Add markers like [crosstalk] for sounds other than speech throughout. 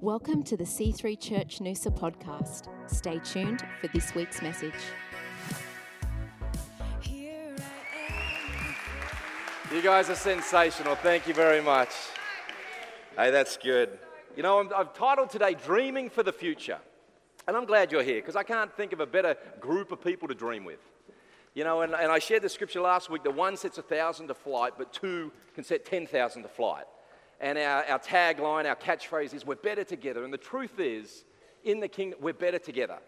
Welcome to the C3 Church Noosa podcast. Stay tuned for this week's message. You guys are sensational. Thank you very much. Hey, that's good. You know, I'm, I've titled today Dreaming for the Future. And I'm glad you're here because I can't think of a better group of people to dream with. You know, and, and I shared the scripture last week that one sets a thousand to flight, but two can set 10,000 to flight. And our, our tagline, our catchphrase is, We're better together. And the truth is, in the kingdom, we're better together.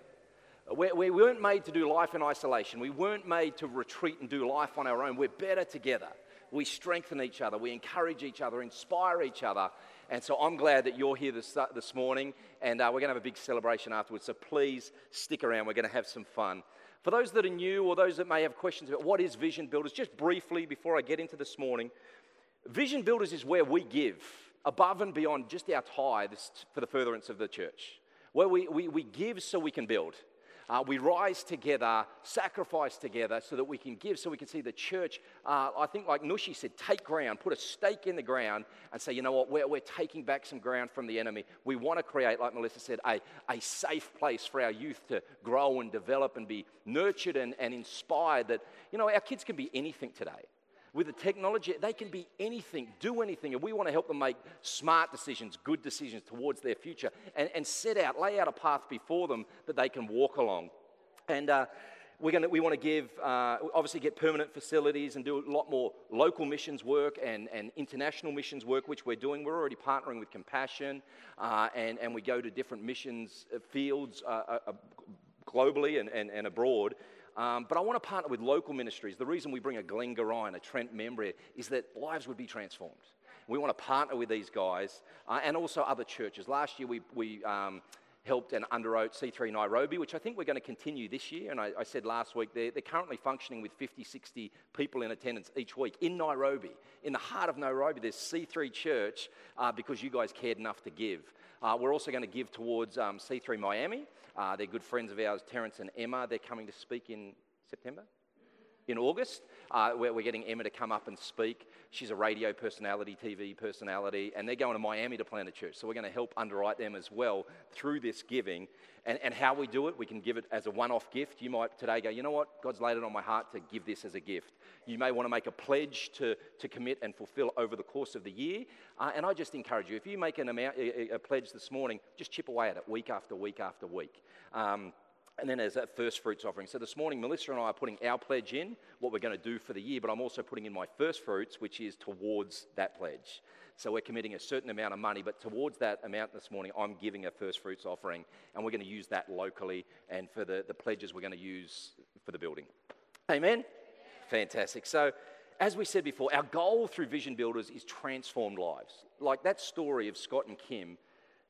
We, we weren't made to do life in isolation. We weren't made to retreat and do life on our own. We're better together. We strengthen each other. We encourage each other, inspire each other. And so I'm glad that you're here this, this morning. And uh, we're going to have a big celebration afterwards. So please stick around. We're going to have some fun. For those that are new or those that may have questions about what is Vision Builders, just briefly before I get into this morning, Vision Builders is where we give above and beyond just our tithes for the furtherance of the church, where we, we, we give so we can build. Uh, we rise together, sacrifice together so that we can give, so we can see the church. Uh, I think, like Nushi said, take ground, put a stake in the ground, and say, you know what, we're, we're taking back some ground from the enemy. We want to create, like Melissa said, a, a safe place for our youth to grow and develop and be nurtured and, and inspired. That, you know, our kids can be anything today with the technology, they can be anything, do anything, and we want to help them make smart decisions, good decisions towards their future, and, and set out, lay out a path before them that they can walk along. And uh, we're gonna, we want to give, uh, obviously, get permanent facilities and do a lot more local missions work and, and international missions work, which we're doing. We're already partnering with Compassion, uh, and, and we go to different missions uh, fields uh, uh, globally and, and, and abroad. Um, but I want to partner with local ministries. The reason we bring a Glen Gorion, a Trent member is that lives would be transformed. We want to partner with these guys uh, and also other churches. Last year we, we um, helped and underwrote C3 Nairobi, which I think we're going to continue this year. And I, I, said last week, they're, they're currently functioning with 50, 60 people in attendance each week in Nairobi. In the heart of Nairobi, there's C3 Church uh, because you guys cared enough to give. Uh, we're also going to give towards um, C3 Miami. Uh, they're good friends of ours, Terence and Emma. They're coming to speak in September? In August, uh, we're, we're getting Emma to come up and speak. She's a radio personality, TV personality, and they're going to Miami to plant a church. So we're going to help underwrite them as well through this giving. And, and how we do it, we can give it as a one off gift. You might today go, you know what? God's laid it on my heart to give this as a gift. You may want to make a pledge to, to commit and fulfill over the course of the year. Uh, and I just encourage you, if you make an amount, a, a, pledge this morning, just chip away at it week after week after week. Um, and then there's that first fruits offering. So this morning, Melissa and I are putting our pledge in, what we're going to do for the year, but I'm also putting in my first fruits, which is towards that pledge. So we're committing a certain amount of money, but towards that amount this morning, I'm giving a first fruits offering, and we're going to use that locally. And for the, the pledges, we're going to use for the building. Amen? Fantastic. So, as we said before, our goal through Vision Builders is transformed lives. Like that story of Scott and Kim,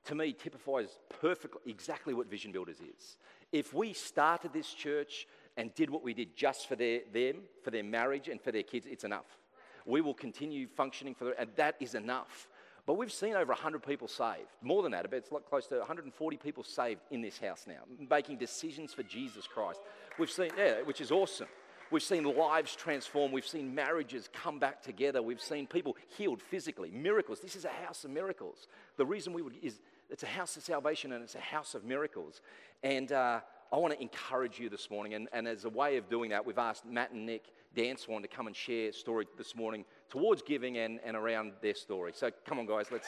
to me, typifies perfectly exactly what Vision Builders is. If we started this church and did what we did just for their, them, for their marriage, and for their kids, it's enough. We will continue functioning for them, and that is enough. But we've seen over 100 people saved. More than that, it's like close to 140 people saved in this house now, making decisions for Jesus Christ. We've seen, yeah, which is awesome. We've seen lives transform. We've seen marriages come back together. We've seen people healed physically, miracles. This is a house of miracles. The reason we would is it's a house of salvation and it's a house of miracles. And uh, I want to encourage you this morning. And, and, as a way of doing that, we've asked Matt and Nick Danswan to come and share a story this morning towards giving and, and around their story. So come on, guys, let's.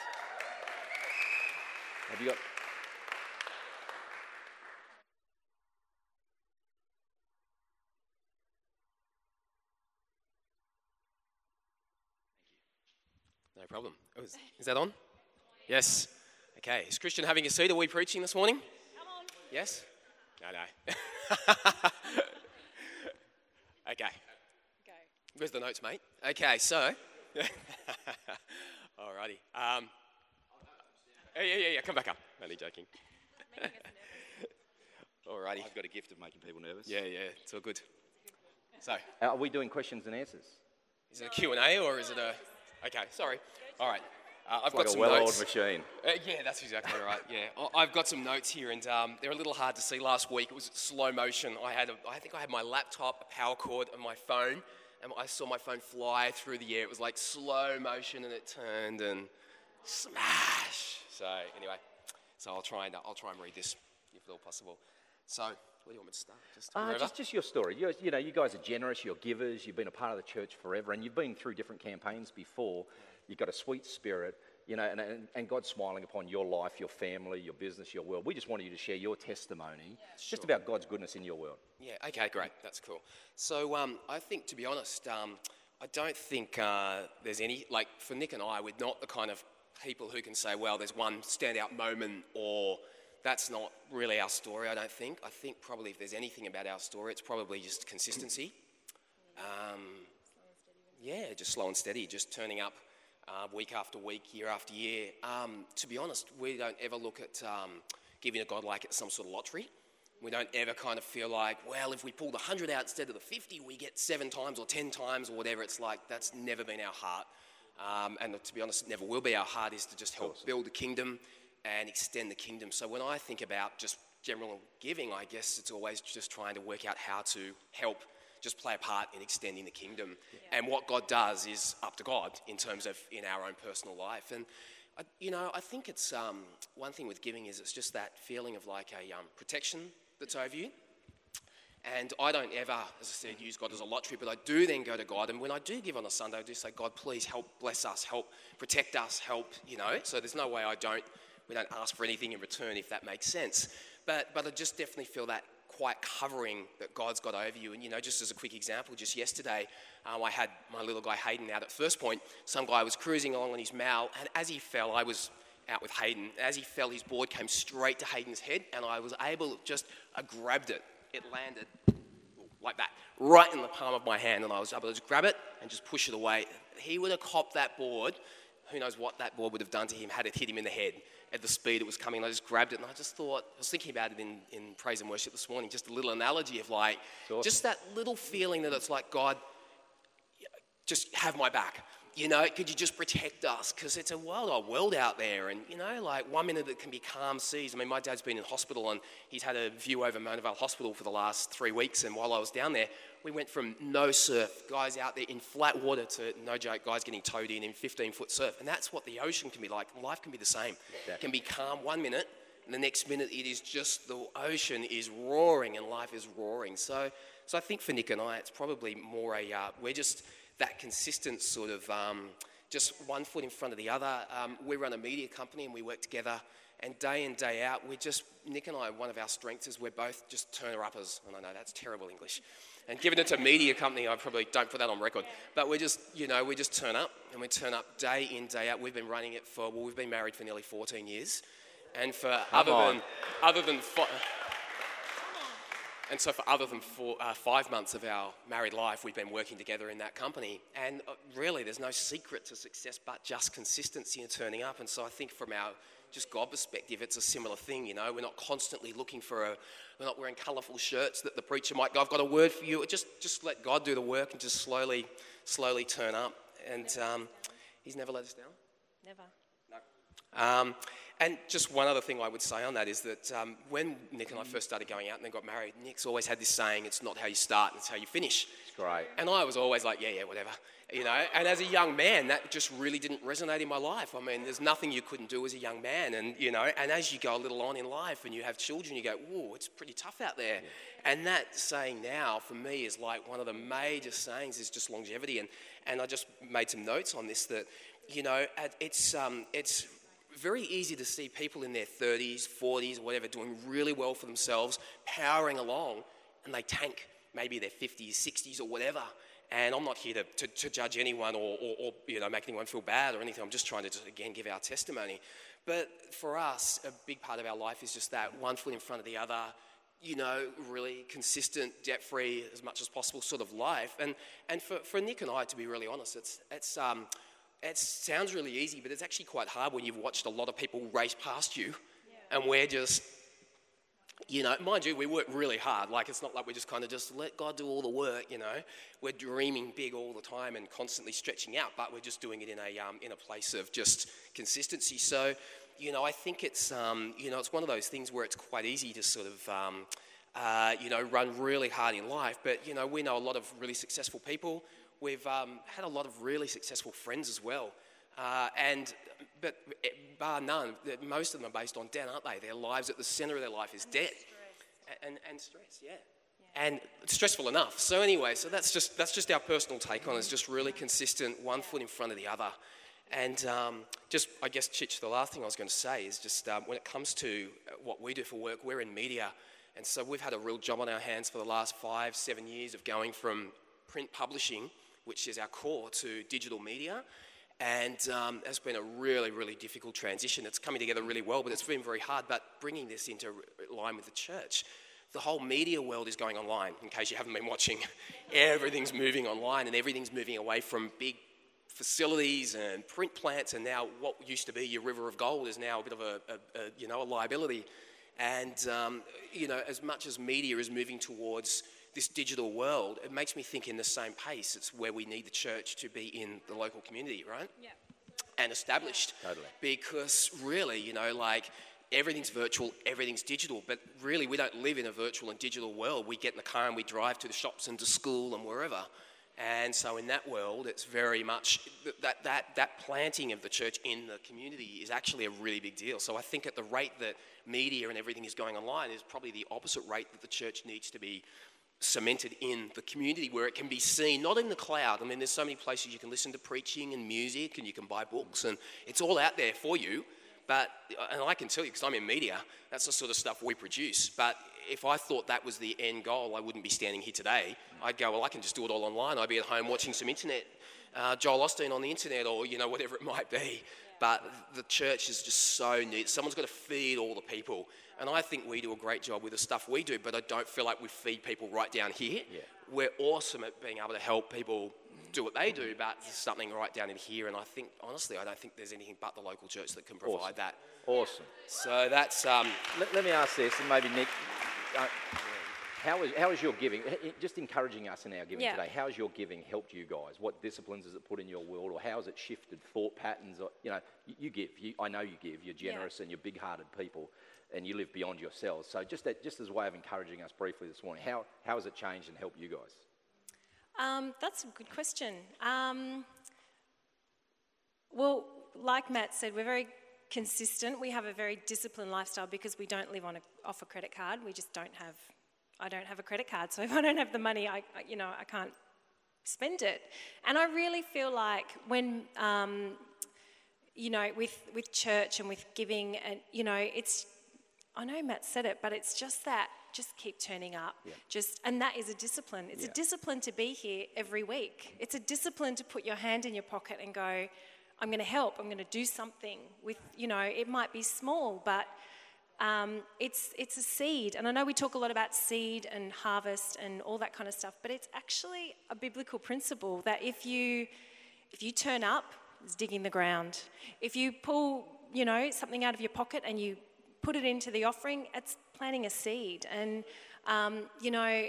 Have you got. No problem. Is, is that on? Yes. Okay, is Christian having a seat? Are we preaching this morning? Come on. Yes? No, no. [laughs] okay. Go. Where's the notes, mate? Okay, so. [laughs] Alrighty. Um, yeah, yeah, yeah, come back up. Only joking. [laughs] Alrighty. I've got a gift of making people nervous. Yeah, yeah, it's all good. So. Are we doing questions and answers? Is it a Q&A or is it a... Okay, sorry. All right. Uh, I've got like some a well-oiled machine. Uh, yeah, that's exactly right. Yeah, I've got some notes here, and um, they're a little hard to see. Last week it was slow motion. I had, a, I think I had my laptop, a power cord, and my phone, and I saw my phone fly through the air. It was like slow motion, and it turned and smash. So anyway, So I'll try and I'll try and read this if at all possible. So where do you want me to start? Just Uh, just, just your story. You're, you know, you guys are generous, you're givers, you've been a part of the church forever, and you've been through different campaigns before. You've got a sweet spirit, you know, and, and, and God's smiling upon your life, your family, your business, your world. We just wanted you to share your testimony just about God's goodness in your world. Yeah, okay, great. That's cool. So um, I think, to be honest, um, I don't think uh, there's any, like for Nick and I, we're not the kind of people who can say, well, there's one standout moment or that's not really our story, I don't think. I think probably if there's anything about our story, it's probably just consistency. Um, yeah, just slow and steady, just turning up uh, week after week, year after year. Um, to be honest, we don't ever look at um, giving to God like it's some sort of lottery. We don't ever kind of feel like, well, if we pull the 100 out instead of the 50, we get seven times or 10 times or whatever. It's like that's never been our heart. Um, and to be honest, it never will be. Our heart is to just help build the kingdom and extend the kingdom. So when I think about just general giving, I guess it's always just trying to work out how to help just play a part in extending the kingdom. And what God does is up to God in terms of in our own personal life. And I, you know, I think it's um, one thing with giving is it's just that feeling of like a um, protection that's over you. And I don't ever, as I said, use God as a lottery, but I do then go to God. And when I do give on a Sunday, I do say, God, please help bless us, help protect us, help, you know. So there's no way I don't, we don't ask for anything in return, if that makes sense. But, but I just definitely feel that quiet covering that God's got over you. And, you know, just as a quick example, just yesterday, um, I had my little guy Hayden out at First Point. Some guy was cruising along on his mal, and as he fell, I was out with Hayden. As he fell, his board came straight to Hayden's head, and I was able just, I grabbed it. It landed like that, right in the palm of my hand, and I was able to just grab it and just push it away. He would have copped that board. Who knows what that board would have done to him had it hit him in the head at the speed it was coming. And I just grabbed it, and I just thought, I was thinking about it in, in praise and worship this morning, just a little analogy of like, awesome. just that little feeling that it's like, God, just have my back. You know, could you just protect us? Because it's a wild old world out there. And, you know, like one minute it can be calm seas. I mean, my dad's been in hospital and he's had a view over Mona Vale Hospital for the last three weeks. And while I was down there, we went from no surf, guys out there in flat water, to no joke, guys getting towed in in 15 foot surf. And that's what the ocean can be like. Life can be the same. It can be calm one minute, and the next minute it is just the ocean is roaring and life is roaring. So, so I think for Nick and I, it's probably more a, uh, we're just that consistent sort of um, just one foot in front of the other. Um, we run a media company and we work together. And day in, day out, we're just, Nick and I, one of our strengths is we're both just turner uppers. And I know that's terrible English. And given it's a media company, I probably don't put that on record. But we just, you know, we just turn up and we turn up day in, day out. We've been running it for, well, we've been married for nearly 14 years. And for other on. than, other than, fi- and so, for other than four, uh, five months of our married life, we've been working together in that company. And uh, really, there's no secret to success but just consistency and turning up. And so, I think from our just God perspective, it's a similar thing. You know, we're not constantly looking for a, we're not wearing colourful shirts that the preacher might go, I've got a word for you. Just, just let God do the work and just slowly, slowly turn up. And um, He's never let us down. Never. Um, and just one other thing I would say on that is that um, when Nick and I first started going out and then got married, Nick's always had this saying, it's not how you start, it's how you finish. It's great. And I was always like, yeah, yeah, whatever. You know, and as a young man, that just really didn't resonate in my life. I mean, there's nothing you couldn't do as a young man. And, you know, and as you go a little on in life and you have children, you go, whoa, it's pretty tough out there. And that saying now, for me, is like one of the major sayings is just longevity. And, and I just made some notes on this that, you know, it's, um, it's very easy to see people in their 30s, 40s, whatever, doing really well for themselves, powering along, and they tank maybe their 50s, 60s, or whatever. And I'm not here to, to, to judge anyone or, or, or, you know, make anyone feel bad or anything. I'm just trying to, just, again, give our testimony. But for us, a big part of our life is just that one foot in front of the other, you know, really consistent, debt free as much as possible sort of life. And, and for, for Nick and I, to be really honest, it's, it's, um, it sounds really easy, but it's actually quite hard when you've watched a lot of people race past you and we're just, you know, mind you, we work really hard. Like, it's not like we're just kind of just let God do all the work, you know. We're dreaming big all the time and constantly stretching out, but we're just doing it in a, um, in a place of just consistency. So, you know, I think it's, um, you know, it's one of those things where it's quite easy to sort of, um, uh, you know, run really hard in life. But, you know, we know a lot of really successful people. We've um, had a lot of really successful friends as well. Uh, and but bar none, most of them are based on debt, aren't they? Their lives at the center of their life is debt. And, and stress, yeah. And it's stressful enough. So anyway, so that's just that's just our personal take on it. It's just really consistent, one foot in front of the other. And um, just, I guess, Chich, the last thing I was going to say is just um, when it comes to what we do for work, we're in media. And so we've had a real job on our hands for the last five, seven years of going from print publishing, which is our core, to digital media. And um, it's been a really, really difficult transition. It's coming together really well, but it's been very hard. But bringing this into line with the church, the whole media world is going online, in case you haven't been watching. [laughs] everything's moving online and everything's moving away from big facilities and print plants, and now what used to be your river of gold is now a bit of a, a, a you know, a liability. And, um, you know, as much as media is moving towards this digital world, it makes me think in the same pace. It's where we need the church to be in the local community, right? Yeah. And established. Totally. Because really, you know, like everything's virtual, everything's digital, but really we don't live in a virtual and digital world. We get in the car and we drive to the shops and to school and wherever. And so, in that world, it's very much that, that, that planting of the church in the community is actually a really big deal. So, I think at the rate that media and everything is going online is probably the opposite rate that the church needs to be cemented in the community where it can be seen, not in the cloud. I mean, there's so many places you can listen to preaching and music and you can buy books, and it's all out there for you. But, and I can tell you, because I'm in media, that's the sort of stuff we produce. But if I thought that was the end goal, I wouldn't be standing here today. I'd go, well, I can just do it all online. I'd be at home watching some internet, uh, Joel Osteen on the internet, or you know whatever it might be. But the church is just so neat. Someone's got to feed all the people, and I think we do a great job with the stuff we do. But I don't feel like we feed people right down here. Yeah. We're awesome at being able to help people do what they do, but something right down in here. And I think, honestly, I don't think there's anything but the local church that can provide Awesome. that. Awesome. So that's um, Let, let me ask this, and maybe Nick, uh, how is, how is your giving, eh, eh, just encouraging us in our giving Yeah. today, how has your giving helped you guys? What disciplines has it put in your world, or how has it shifted thought patterns? Or, you know, you, you give, you, I know you give, you're Yeah. generous and you're big-hearted people, and you live beyond yourselves. So just, that, just as a way of encouraging us briefly this morning, how, how has it changed and helped you guys? Um, that's a good question. Um, well, like Matt said, we're very consistent. We have a very disciplined lifestyle because we don't live on a, off a credit card. We just don't have. I don't have a credit card, so [laughs] if I don't have the money, I, you know I can't spend it. And I really feel like when um, you know with with church and with giving, and you know it's. I know Matt said it, but it's just that just keep turning up. Just and that is a discipline. It's Yeah. a discipline to be here every week. It's a discipline to put your hand in your pocket and go, I'm going to help. I'm going to do something with, you know, it might be small, but um, it's it's a seed. And I know we talk a lot about seed and harvest and all that kind of stuff, but it's actually a biblical principle that if you if you turn up, it's digging the ground. If you pull, you know, something out of your pocket and you put it into the offering, it's planting a seed. And um, you know,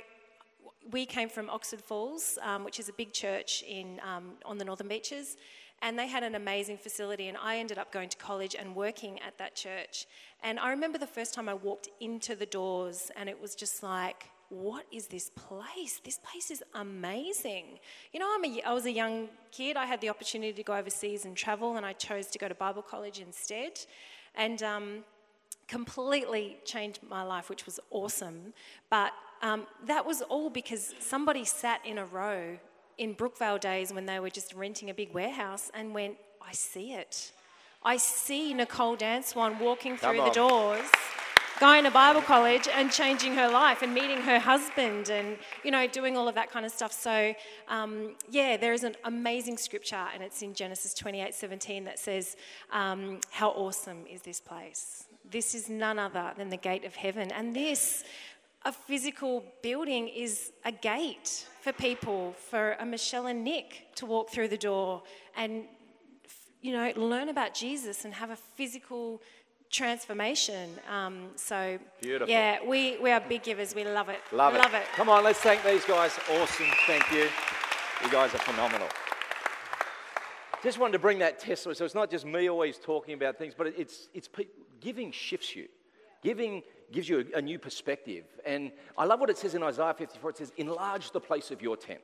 we came from Oxford Falls, um, which is a big church in um, on the Northern Beaches, and they had an amazing facility. And I ended up going to college and working at that church. And I remember the first time I walked into the doors, and it was just like, what is this place? This place is amazing. You know, I'm a, I was a young kid. I had the opportunity to go overseas and travel, and I chose to go to Bible college instead. And um, completely changed my life, which was awesome. But um, that was all because somebody sat in a row in Brookvale days when they were just renting a big warehouse and went, I see it. I see Nicole Danswan walking Come through the doors, going to Bible college and changing her life and meeting her husband and, you know, doing all of that kind of stuff. So, um, yeah, there is an amazing scripture and it's in Genesis 28 17 that says, um, How awesome is this place? This is none other than the gate of heaven. And this, a physical building, is a gate for people, for a Michelle and Nick to walk through the door and you know, learn about Jesus and have a physical transformation. Um, so, Beautiful. yeah, we, we are big givers. We love it. Love it. Love it. Come on, let's thank these guys. Awesome. Thank you. You guys are phenomenal. Just wanted to bring that testimony. So it's not just me always talking about things, but it's, it's pe- giving shifts you. Giving gives you a, a new perspective. And I love what it says in Isaiah 54. It says, enlarge the place of your tent.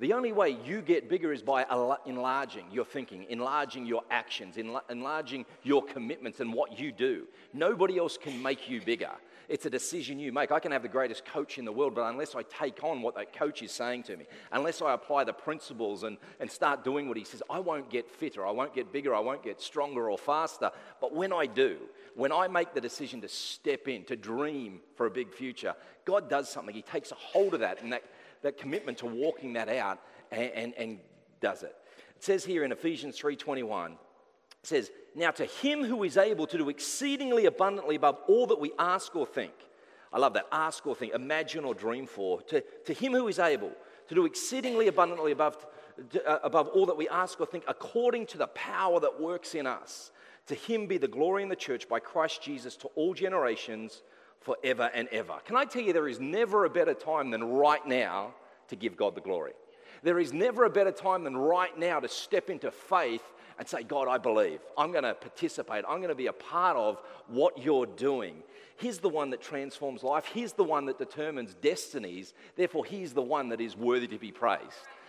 The only way you get bigger is by enlarging your thinking, enlarging your actions, enlarging your commitments and what you do. Nobody else can make you bigger. It's a decision you make. I can have the greatest coach in the world, but unless I take on what that coach is saying to me, unless I apply the principles and, and start doing what he says, I won't get fitter, I won't get bigger, I won't get stronger or faster. But when I do, when I make the decision to step in, to dream for a big future, God does something. He takes a hold of that and that, that commitment to walking that out and, and, and does it. It says here in Ephesians 3:21, it says, Now to him who is able to do exceedingly abundantly above all that we ask or think. I love that. Ask or think, imagine or dream for. To, to him who is able to do exceedingly abundantly above, uh, above all that we ask or think, according to the power that works in us. To him be the glory in the church by Christ Jesus to all generations, forever and ever. Can I tell you, there is never a better time than right now to give God the glory. There is never a better time than right now to step into faith and say, God, I believe. I'm going to participate. I'm going to be a part of what you're doing. He's the one that transforms life. He's the one that determines destinies. Therefore, He's the one that is worthy to be praised.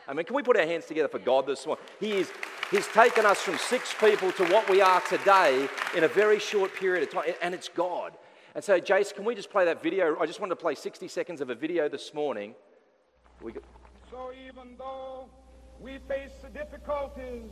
I mean, can we put our hands together for God this morning? He is, he's taken us from six people to what we are today in a very short period of time, and it's God. And so, Jace, can we just play that video? I just wanted to play 60 seconds of a video this morning. We go- So even though we face the difficulties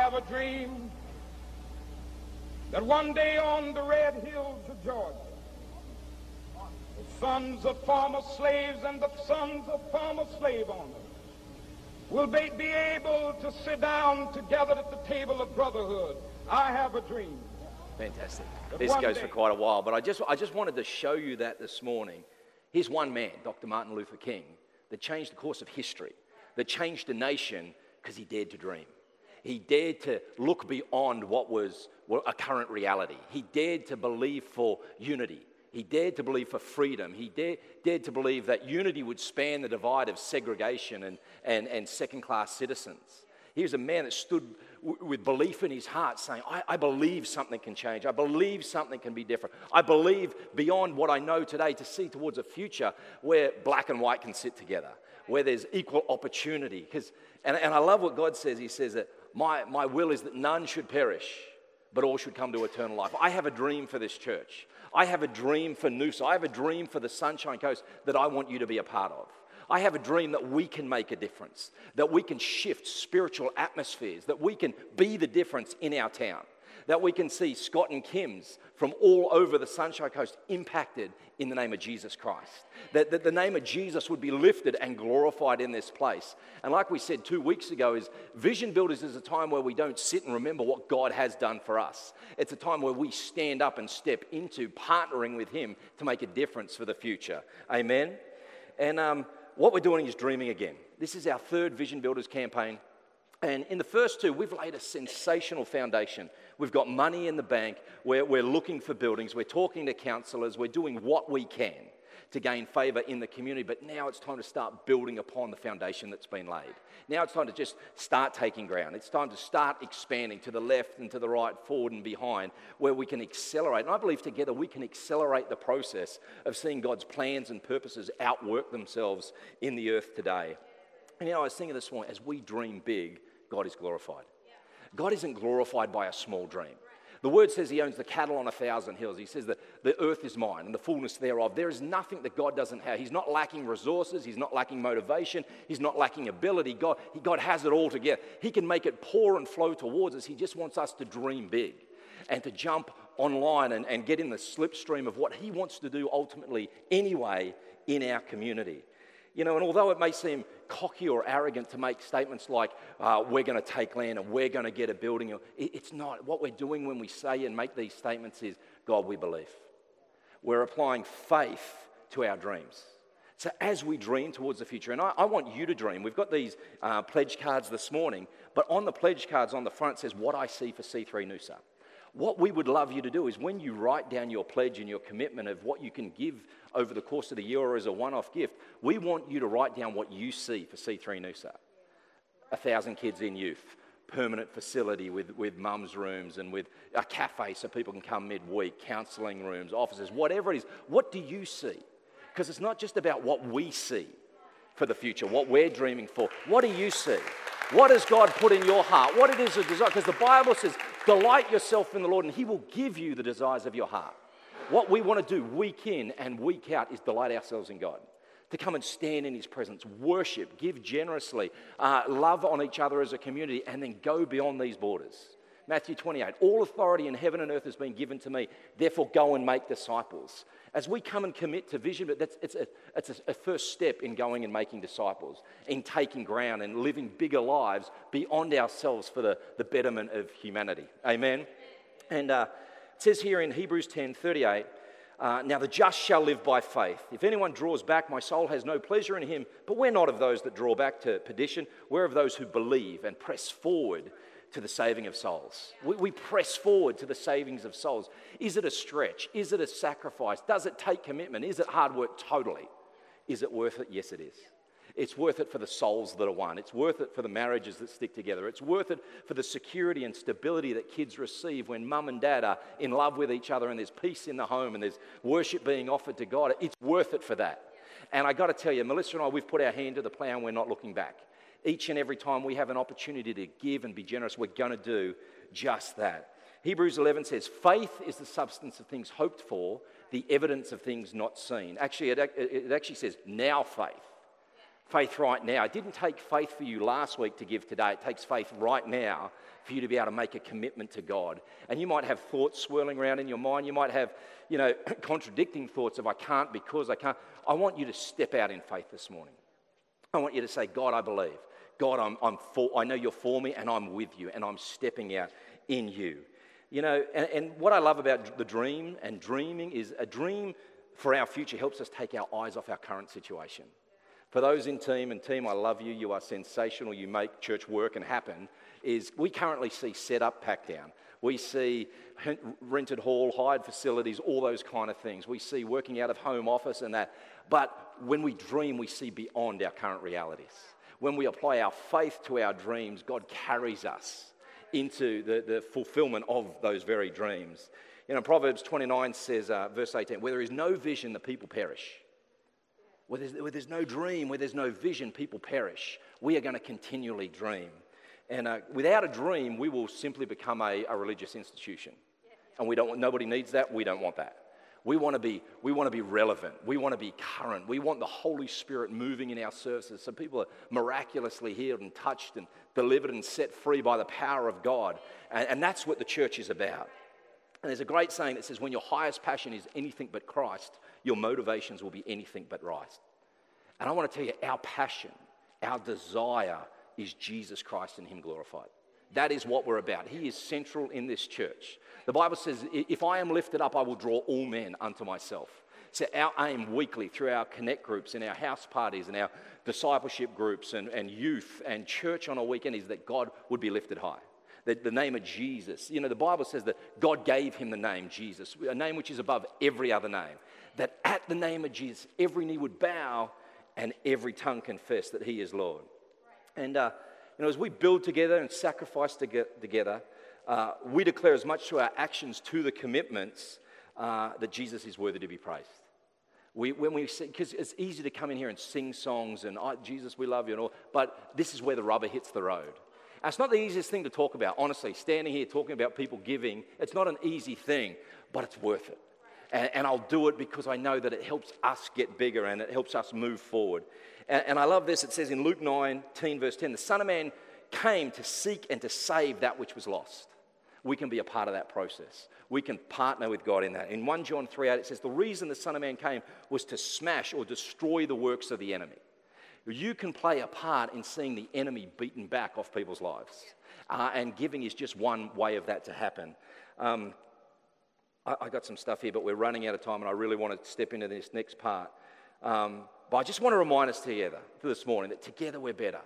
have a dream that one day on the red hills of Georgia, the sons of former slaves and the sons of former slave owners will be able to sit down together at the table of brotherhood. I have a dream. Fantastic. This goes day- for quite a while, but I just, I just wanted to show you that this morning. Here's one man, Dr. Martin Luther King, that changed the course of history, that changed a nation because he dared to dream. He dared to look beyond what was a current reality. He dared to believe for unity. He dared to believe for freedom. He dared, dared to believe that unity would span the divide of segregation and, and, and second class citizens. He was a man that stood w- with belief in his heart, saying, I, I believe something can change. I believe something can be different. I believe beyond what I know today to see towards a future where black and white can sit together, where there's equal opportunity. 'Cause- and, and I love what God says. He says that my, my will is that none should perish, but all should come to eternal life. I have a dream for this church. I have a dream for Noosa. I have a dream for the Sunshine Coast that I want you to be a part of. I have a dream that we can make a difference, that we can shift spiritual atmospheres, that we can be the difference in our town, that we can see Scott and Kim's from all over the Sunshine Coast impacted in the name of Jesus Christ. That, that the name of Jesus would be lifted and glorified in this place. And like we said two weeks ago, is Vision Builders is a time where we don't sit and remember what God has done for us. It's a time where we stand up and step into partnering with Him to make a difference for the future. Amen. And um, what we're doing is dreaming again. This is our third Vision Builders campaign. And in the first two, we've laid a sensational foundation. We've got money in the bank. We're, we're looking for buildings. We're talking to councillors. We're doing what we can to gain favour in the community. But now it's time to start building upon the foundation that's been laid. Now it's time to just start taking ground. It's time to start expanding to the left and to the right, forward and behind, where we can accelerate. And I believe together we can accelerate the process of seeing God's plans and purposes outwork themselves in the earth today. And you know, I was thinking this morning, as we dream big, God is glorified. God isn't glorified by a small dream. The word says he owns the cattle on a thousand hills. He says that the earth is mine and the fullness thereof. There is nothing that God doesn't have. He's not lacking resources. He's not lacking motivation. He's not lacking ability. God, he, God has it all together. He can make it pour and flow towards us. He just wants us to dream big and to jump online and, and get in the slipstream of what he wants to do ultimately anyway in our community. You know, and although it may seem cocky or arrogant to make statements like, uh, we're going to take land and we're going to get a building, it's not. What we're doing when we say and make these statements is, God, we believe. We're applying faith to our dreams. So as we dream towards the future, and I, I want you to dream, we've got these uh, pledge cards this morning, but on the pledge cards on the front says, What I see for C3 Noosa. What we would love you to do is when you write down your pledge and your commitment of what you can give over the course of the year or as a one off gift, we want you to write down what you see for C3 Noosa. A thousand kids in youth, permanent facility with, with mum's rooms and with a cafe so people can come midweek, counselling rooms, offices, whatever it is. What do you see? Because it's not just about what we see for the future, what we're dreaming for. What do you see? What has God put in your heart? What it is a desire? Because the Bible says, delight yourself in the Lord and He will give you the desires of your heart. What we want to do week in and week out is delight ourselves in God. To come and stand in His presence, worship, give generously, uh, love on each other as a community, and then go beyond these borders. Matthew 28 All authority in heaven and earth has been given to me, therefore go and make disciples. As we come and commit to vision, but that's, it's, a, it's a, first step in going and making disciples, in taking ground and living bigger lives beyond ourselves for the, the betterment of humanity. Amen? And uh, it says here in Hebrews 10 38, uh, now the just shall live by faith. If anyone draws back, my soul has no pleasure in him. But we're not of those that draw back to perdition. We're of those who believe and press forward to the saving of souls. We, we, press forward to the savings of souls. Is it a stretch? Is it a sacrifice? Does it take commitment? Is it hard work? Totally. Is it worth it? Yes, it is. It's worth it for the souls that are won. It's worth it for the marriages that stick together. It's worth it for the security and stability that kids receive when mum and dad are in love with each other and there's peace in the home and there's worship being offered to God. It's worth it for that. And I got to tell you, Melissa and I, we've put our hand to the plow and we're not looking back each and every time we have an opportunity to give and be generous, we're going to do just that. Hebrews 11 says, Faith is the substance of things hoped for, the evidence of things not seen. Actually, it, it actually says, now faith. Faith right now. It didn't take faith for you last week to give today. It takes faith right now for you to be able to make a commitment to God. And you might have thoughts swirling around in your mind. You might have, you know, [clears throat] contradicting thoughts of I can't because I can't. I want you to step out in faith this morning. I want you to say, God, I believe. God, I'm, I'm for, I know you're for me and I'm with you and I'm stepping out in you. You know, and, and what I love about the dream and dreaming is a dream for our future helps us take our eyes off our current situation. For those in team, and team, I love you, you are sensational, you make church work and happen, is we currently see set up, pack down. We see rented hall, hired facilities, all those kind of things. We see working out of home office and that. But when we dream, we see beyond our current realities when we apply our faith to our dreams, God carries us into the, the fulfillment of those very dreams. You know, Proverbs 29 says, uh, verse 18, where there is no vision, the people perish. Where there's, where there's no dream, where there's no vision, people perish. We are going to continually dream. And uh, without a dream, we will simply become a, a religious institution. And we don't want, nobody needs that. We don't want that. We want to be, we want to be relevant. We want to be current. We want the Holy Spirit moving in our services so people are miraculously healed and touched and delivered and set free by the power of God. And, and that's what the church is about. And there's a great saying that says, when your highest passion is anything but Christ, your motivations will be anything but Christ. And I want to tell you, our passion, our desire is Jesus Christ and Him glorified. That is what we're about. He is central in this church. The Bible says, If I am lifted up, I will draw all men unto myself. So, our aim weekly through our connect groups and our house parties and our discipleship groups and, and youth and church on a weekend is that God would be lifted high. That the name of Jesus, you know, the Bible says that God gave him the name Jesus, a name which is above every other name. That at the name of Jesus, every knee would bow and every tongue confess that he is Lord. And, uh, you know, as we build together and sacrifice together, uh, we declare as much to our actions to the commitments uh, that Jesus is worthy to be praised. We, when we because it's easy to come in here and sing songs and oh, Jesus, we love you and all, but this is where the rubber hits the road. It's not the easiest thing to talk about, honestly. Standing here talking about people giving, it's not an easy thing, but it's worth it. And, and I'll do it because I know that it helps us get bigger and it helps us move forward. And, and I love this. It says in Luke 19, verse 10, the Son of Man came to seek and to save that which was lost we can be a part of that process. We can partner with God in that. In 1 John 3 8, it says, The reason the Son of Man came was to smash or destroy the works of the enemy. You can play a part in seeing the enemy beaten back off people's lives. Uh, and giving is just one way of that to happen. Um, I, I, got some stuff here, but we're running out of time, and I really want to step into this next part. Um, but I just want to remind us together this morning that together we're better.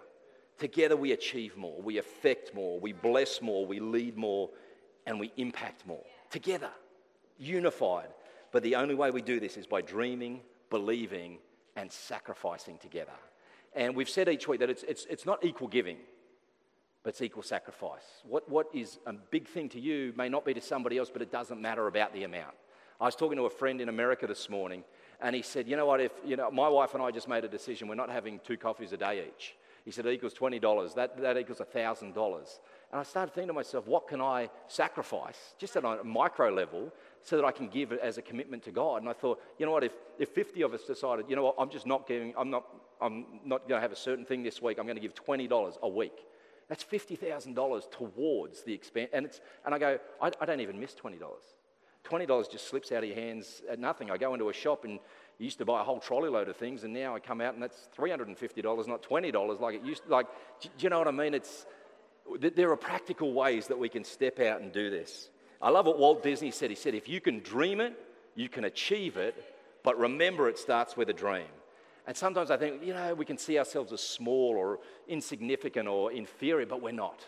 Together we achieve more, we affect more, we bless more, we lead more, and we impact more. Together, unified. But the only way we do this is by dreaming, believing, and sacrificing together. And we've said each week that it's, it's, it's not equal giving, but it's equal sacrifice. What, what is a big thing to you may not be to somebody else, but it doesn't matter about the amount. I was talking to a friend in America this morning, and he said, You know what, if, you know, my wife and I just made a decision, we're not having two coffees a day each. He said, It equals $20. That, that equals $1,000. And I started thinking to myself, what can I sacrifice, just at a micro level, so that I can give it as a commitment to God? And I thought, you know what, if, if 50 of us decided, you know what, I'm just not giving, I'm not, I'm not going to have a certain thing this week, I'm going to give $20 a week. That's $50,000 towards the expense. And, it's, and I go, I, I don't even miss $20. $20 just slips out of your hands at nothing. I go into a shop and you used to buy a whole trolley load of things, and now I come out and that's $350, not $20 like it used to. Like, do you know what I mean? It's, there are practical ways that we can step out and do this. I love what Walt Disney said. He said, if you can dream it, you can achieve it, but remember it starts with a dream. And sometimes I think, you know, we can see ourselves as small or insignificant or inferior, but we're not.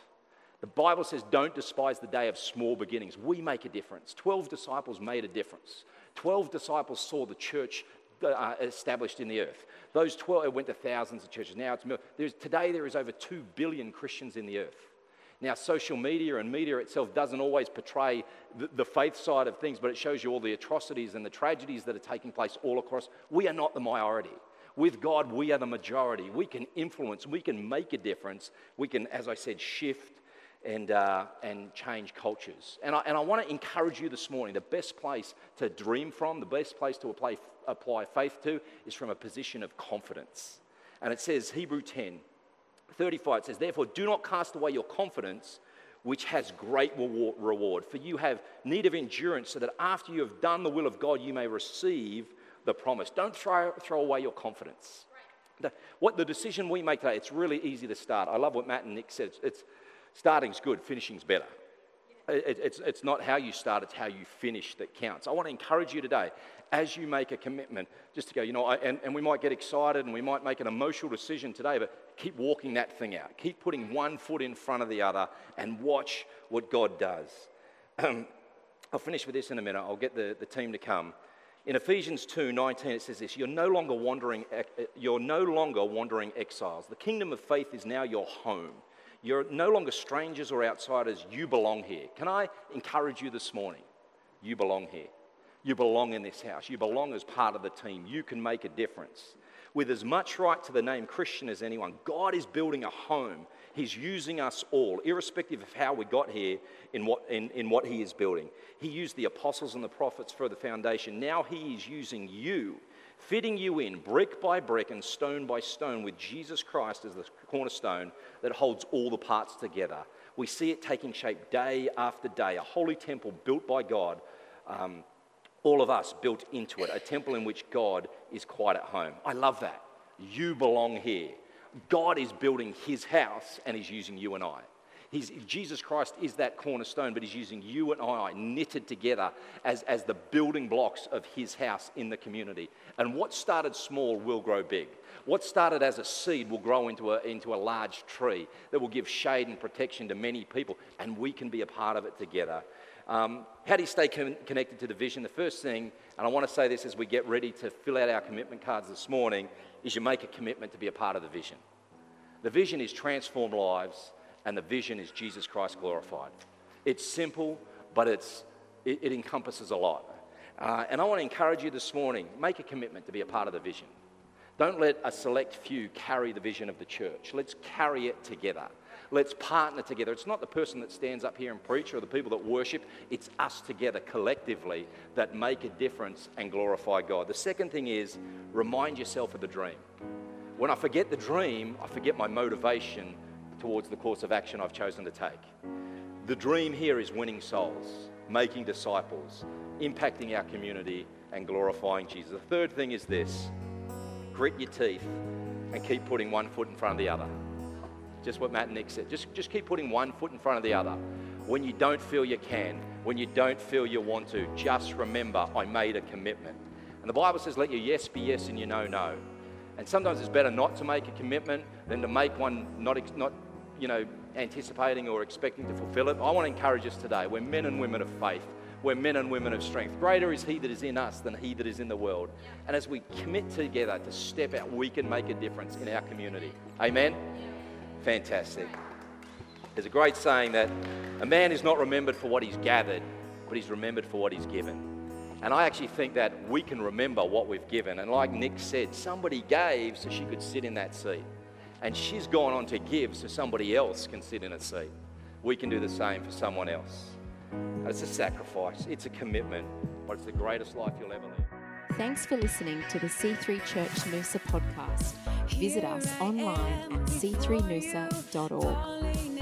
The Bible says, don't despise the day of small beginnings. We make a difference. 12 disciples made a difference. 12 disciples saw the church uh, established in the earth. Those 12 went to thousands of churches. Now it's today there is over 2 billion Christians in the earth. Now, social media and media itself doesn't always portray the, the, faith side of things, but it shows you all the atrocities and the tragedies that are taking place all across. We are not the minority. With God, we are the majority. We can influence, we can make a difference, we can, as I said, shift and, uh, and change cultures. And I, and I want to encourage you this morning the best place to dream from, the best place to apply, apply faith to, is from a position of confidence. And it says, Hebrew 10, 35, it says, Therefore, do not cast away your confidence, which has great reward. For you have need of endurance, so that after you have done the will of God, you may receive the promise. Don't throw, throw away your confidence. The, what the decision we make today, it's really easy to start. I love what Matt and Nick said. It's, it's starting's good, finishing's better. It, it's, it's not how you start, it's how you finish that counts. I want to encourage you today as you make a commitment, just to go, you know, I, and, and we might get excited and we might make an emotional decision today, but keep walking that thing out. Keep putting one foot in front of the other and watch what God does. Um, I'll finish with this in a minute. I'll get the, the team to come. In Ephesians 2 19, it says this You're no longer wandering, eh, eh, you're no longer wandering exiles. The kingdom of faith is now your home. You're no longer strangers or outsiders. You belong here. Can I encourage you this morning? You belong here. You belong in this house. You belong as part of the team. You can make a difference. With as much right to the name Christian as anyone, God is building a home. He's using us all, irrespective of how we got here, in what, in, in what He is building. He used the apostles and the prophets for the foundation. Now He is using you, fitting you in brick by brick and stone by stone with Jesus Christ as the cornerstone that holds all the parts together. We see it taking shape day after day, a holy temple built by God. Um, all of us built into it, a temple in which God is quite at home. I love that. You belong here. God is building his house and he's using you and I. He's, Jesus Christ is that cornerstone, but he's using you and I knitted together as, as the building blocks of his house in the community. And what started small will grow big. What started as a seed will grow into a, into a large tree that will give shade and protection to many people, and we can be a part of it together. Um, how do you stay con- connected to the vision? The first thing, and I want to say this as we get ready to fill out our commitment cards this morning, is you make a commitment to be a part of the vision. The vision is transform lives, and the vision is Jesus Christ glorified. It's simple, but it's, it, it encompasses a lot. Uh, and I want to encourage you this morning make a commitment to be a part of the vision. Don't let a select few carry the vision of the church. Let's carry it together. Let's partner together. It's not the person that stands up here and preach or the people that worship, it's us together collectively that make a difference and glorify God. The second thing is remind yourself of the dream. When I forget the dream, I forget my motivation towards the course of action I've chosen to take. The dream here is winning souls, making disciples, impacting our community, and glorifying Jesus. The third thing is this grit your teeth and keep putting one foot in front of the other. Just what Matt and Nick said. Just, just keep putting one foot in front of the other. When you don't feel you can, when you don't feel you want to, just remember I made a commitment. And the Bible says, let your yes be yes and your no, no. And sometimes it's better not to make a commitment than to make one not, not you know, anticipating or expecting to fulfill it. I want to encourage us today. We're men and women of faith. We're men and women of strength. Greater is He that is in us than He that is in the world. And as we commit together to step out, we can make a difference in our community. Amen? Fantastic. There's a great saying that a man is not remembered for what he's gathered, but he's remembered for what he's given. And I actually think that we can remember what we've given. And like Nick said, somebody gave so she could sit in that seat. And she's gone on to give so somebody else can sit in a seat. We can do the same for someone else. It's a sacrifice, it's a commitment, but it's the greatest life you'll ever live. Thanks for listening to the C3 Church Noosa podcast. Visit us online at c3noosa.org.